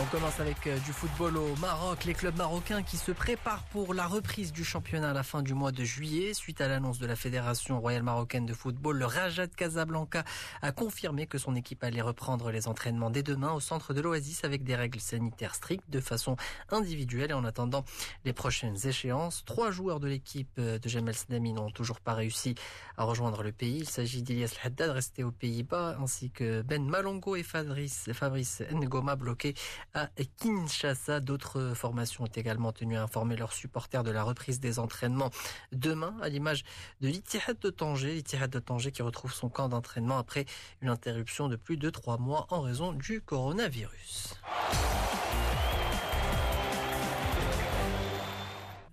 on commence avec euh, du football au Maroc. Les clubs marocains qui se préparent pour la reprise du championnat à la fin du mois de juillet. Suite à l'annonce de la Fédération royale marocaine de football, le Raja de Casablanca a confirmé que son équipe allait reprendre les entraînements dès demain au centre de l'Oasis avec des règles sanitaires strictes de façon individuelle. Et en attendant les prochaines échéances, trois joueurs de l'équipe euh, de Jamel Sadami n'ont toujours pas réussi à rejoindre le pays. Il s'agit d'Ilias Haddad resté aux Pays-Bas ainsi que Ben Malongo et Fabrice, Fabrice Ngoma bloqués à Kinshasa. D'autres formations ont également tenu à informer leurs supporters de la reprise des entraînements demain, à l'image de l'Ittihad de Tanger. L'Ittihad de Tanger qui retrouve son camp d'entraînement après une interruption de plus de trois mois en raison du coronavirus.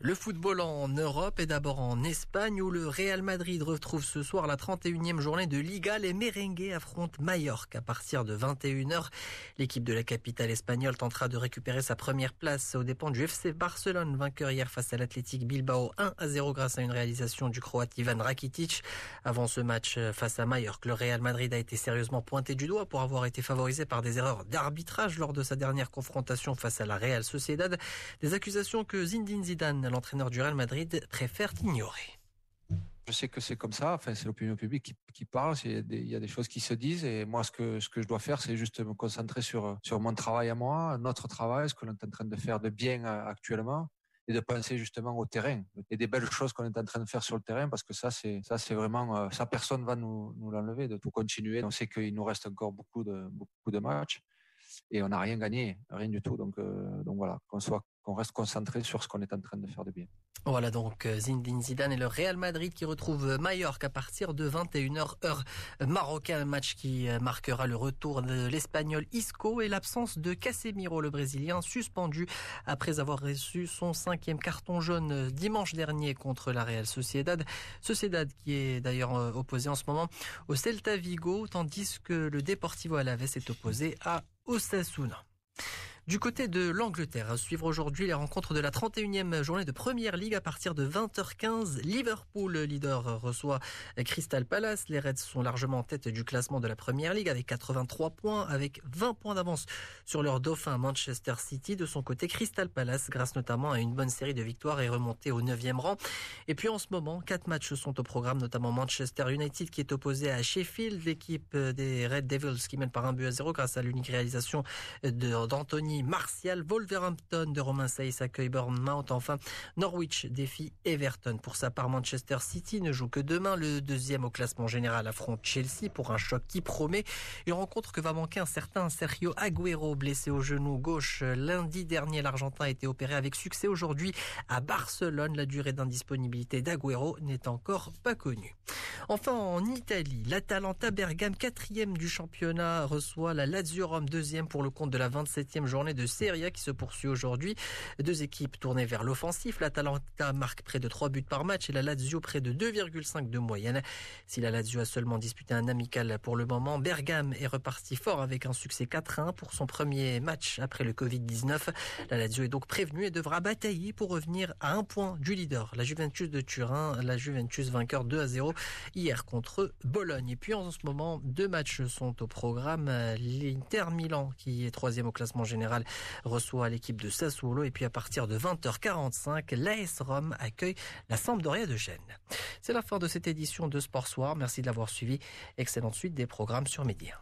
Le football en Europe et d'abord en Espagne où le Real Madrid retrouve ce soir la 31e journée de Liga. Les merengues affrontent Mallorca à partir de 21h. L'équipe de la capitale espagnole tentera de récupérer sa première place aux dépens du FC Barcelone, vainqueur hier face à l'Athletic Bilbao 1 à 0 grâce à une réalisation du Croate Ivan Rakitic. Avant ce match face à Mallorca, le Real Madrid a été sérieusement pointé du doigt pour avoir été favorisé par des erreurs d'arbitrage lors de sa dernière confrontation face à la Real Sociedad. Des accusations que Zinedine Zidane l'entraîneur du Real Madrid préfère ignorer. Je sais que c'est comme ça. Enfin, c'est l'opinion publique qui, parle. Il y, a des, choses qui se disent. Et moi, ce que je dois faire, c'est juste me concentrer sur mon travail à moi, notre travail, ce que l'on est en train de faire de bien euh, actuellement, et de penser justement au terrain et des belles choses qu'on est en train de faire sur le terrain, parce que ça, c'est ça, c'est vraiment euh, ça. Personne va nous nous l'enlever de tout continuer. On sait qu'il nous reste encore beaucoup de beaucoup de matchs et on n'a rien gagné, rien du tout. Donc euh, donc voilà, qu'on soit qu'on reste concentré sur ce qu'on est en train de faire de bien. Voilà donc euh, Zinedine Zidane et le Real Madrid qui retrouve Mallorca à partir de 21h heure marocain, match qui euh, marquera le retour de l'Espagnol Isco et l'absence de Casemiro, le Brésilien, suspendu après avoir reçu son cinquième carton jaune euh, dimanche dernier contre la Real Sociedad. Sociedad qui est d'ailleurs opposé en ce moment au Celta Vigo, tandis que le Deportivo Alaves est opposé à Osasuna. Du côté de l'Angleterre, à suivre aujourd'hui les rencontres de la 31e journée de Première Ligue à partir de 20h15. Liverpool, leader, reçoit Crystal Palace. Les Reds sont largement en tête du classement de la Première Ligue avec 83 points, avec 20 points d'avance sur leur dauphin Manchester City. De son côté, Crystal Palace, grâce notamment à une bonne série de victoires, est remonté au 9e rang. Et puis en ce moment, quatre matchs sont au programme, notamment Manchester United qui est opposé à Sheffield, l'équipe des Red Devils qui mène par un but à zéro grâce à l'unique réalisation d'Anthony Martial. Wolverhampton de Romain Saïs accueille Bournemouth. Enfin, Norwich défie Everton. Pour sa part, Manchester City ne joue que demain. Le deuxième au classement général affronte Chelsea pour un choc qui promet. Une rencontre que va manquer un certain Sergio Agüero, blessé au genou gauche. Lundi dernier, l'Argentin a été opéré avec succès. Aujourd'hui, à Barcelone, la durée d'indisponibilité d'Agüero n'est encore pas connue. Enfin, en Italie, l'Atalanta Bergame, quatrième du championnat, reçoit la Lazio Rome, deuxième pour le compte de la 27e journée de Serie A qui se poursuit aujourd'hui. Deux équipes tournées vers l'offensif. L'Atalanta marque près de 3 buts par match et la Lazio près de 2,5 de moyenne. Si la Lazio a seulement disputé un amical pour le moment, Bergame est reparti fort avec un succès 4-1 pour son premier match après le Covid-19. La Lazio est donc prévenue et devra batailler pour revenir à un point du leader, la Juventus de Turin, la Juventus vainqueur 2 à 0 hier contre Bologne. Et puis en ce moment, deux matchs sont au programme. L'Inter Milan, qui est troisième au classement général, reçoit l'équipe de Sassuolo. Et puis à partir de 20h45, l'AS Rome accueille la Sampdoria de Gênes. C'est la fin de cette édition de Sport Soir. Merci de l'avoir suivi. Excellente suite des programmes sur Média.